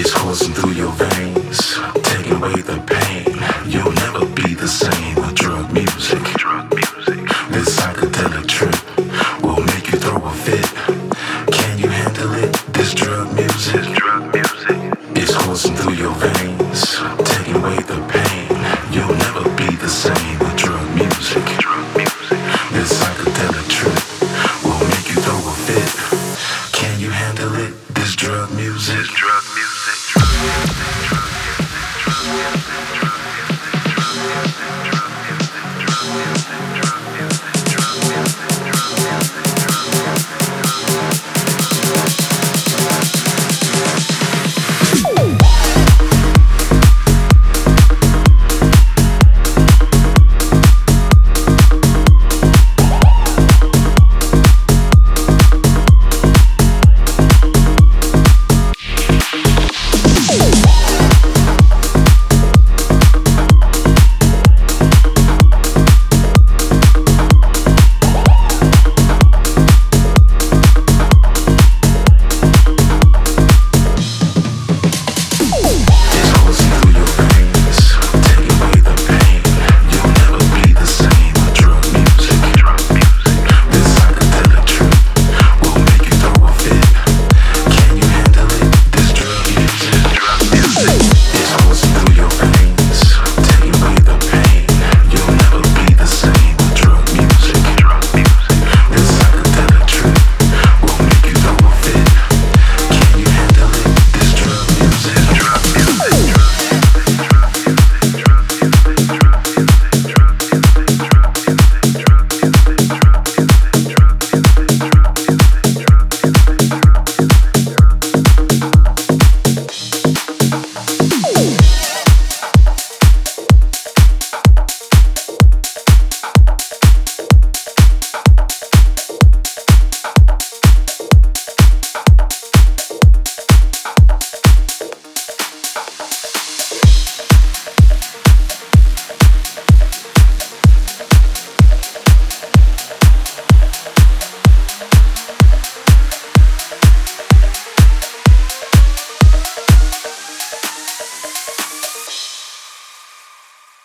It's coursing through your veins, taking away the pain. You'll never be the same with drug music. Drug music. This psychedelic trip will make you throw a fit.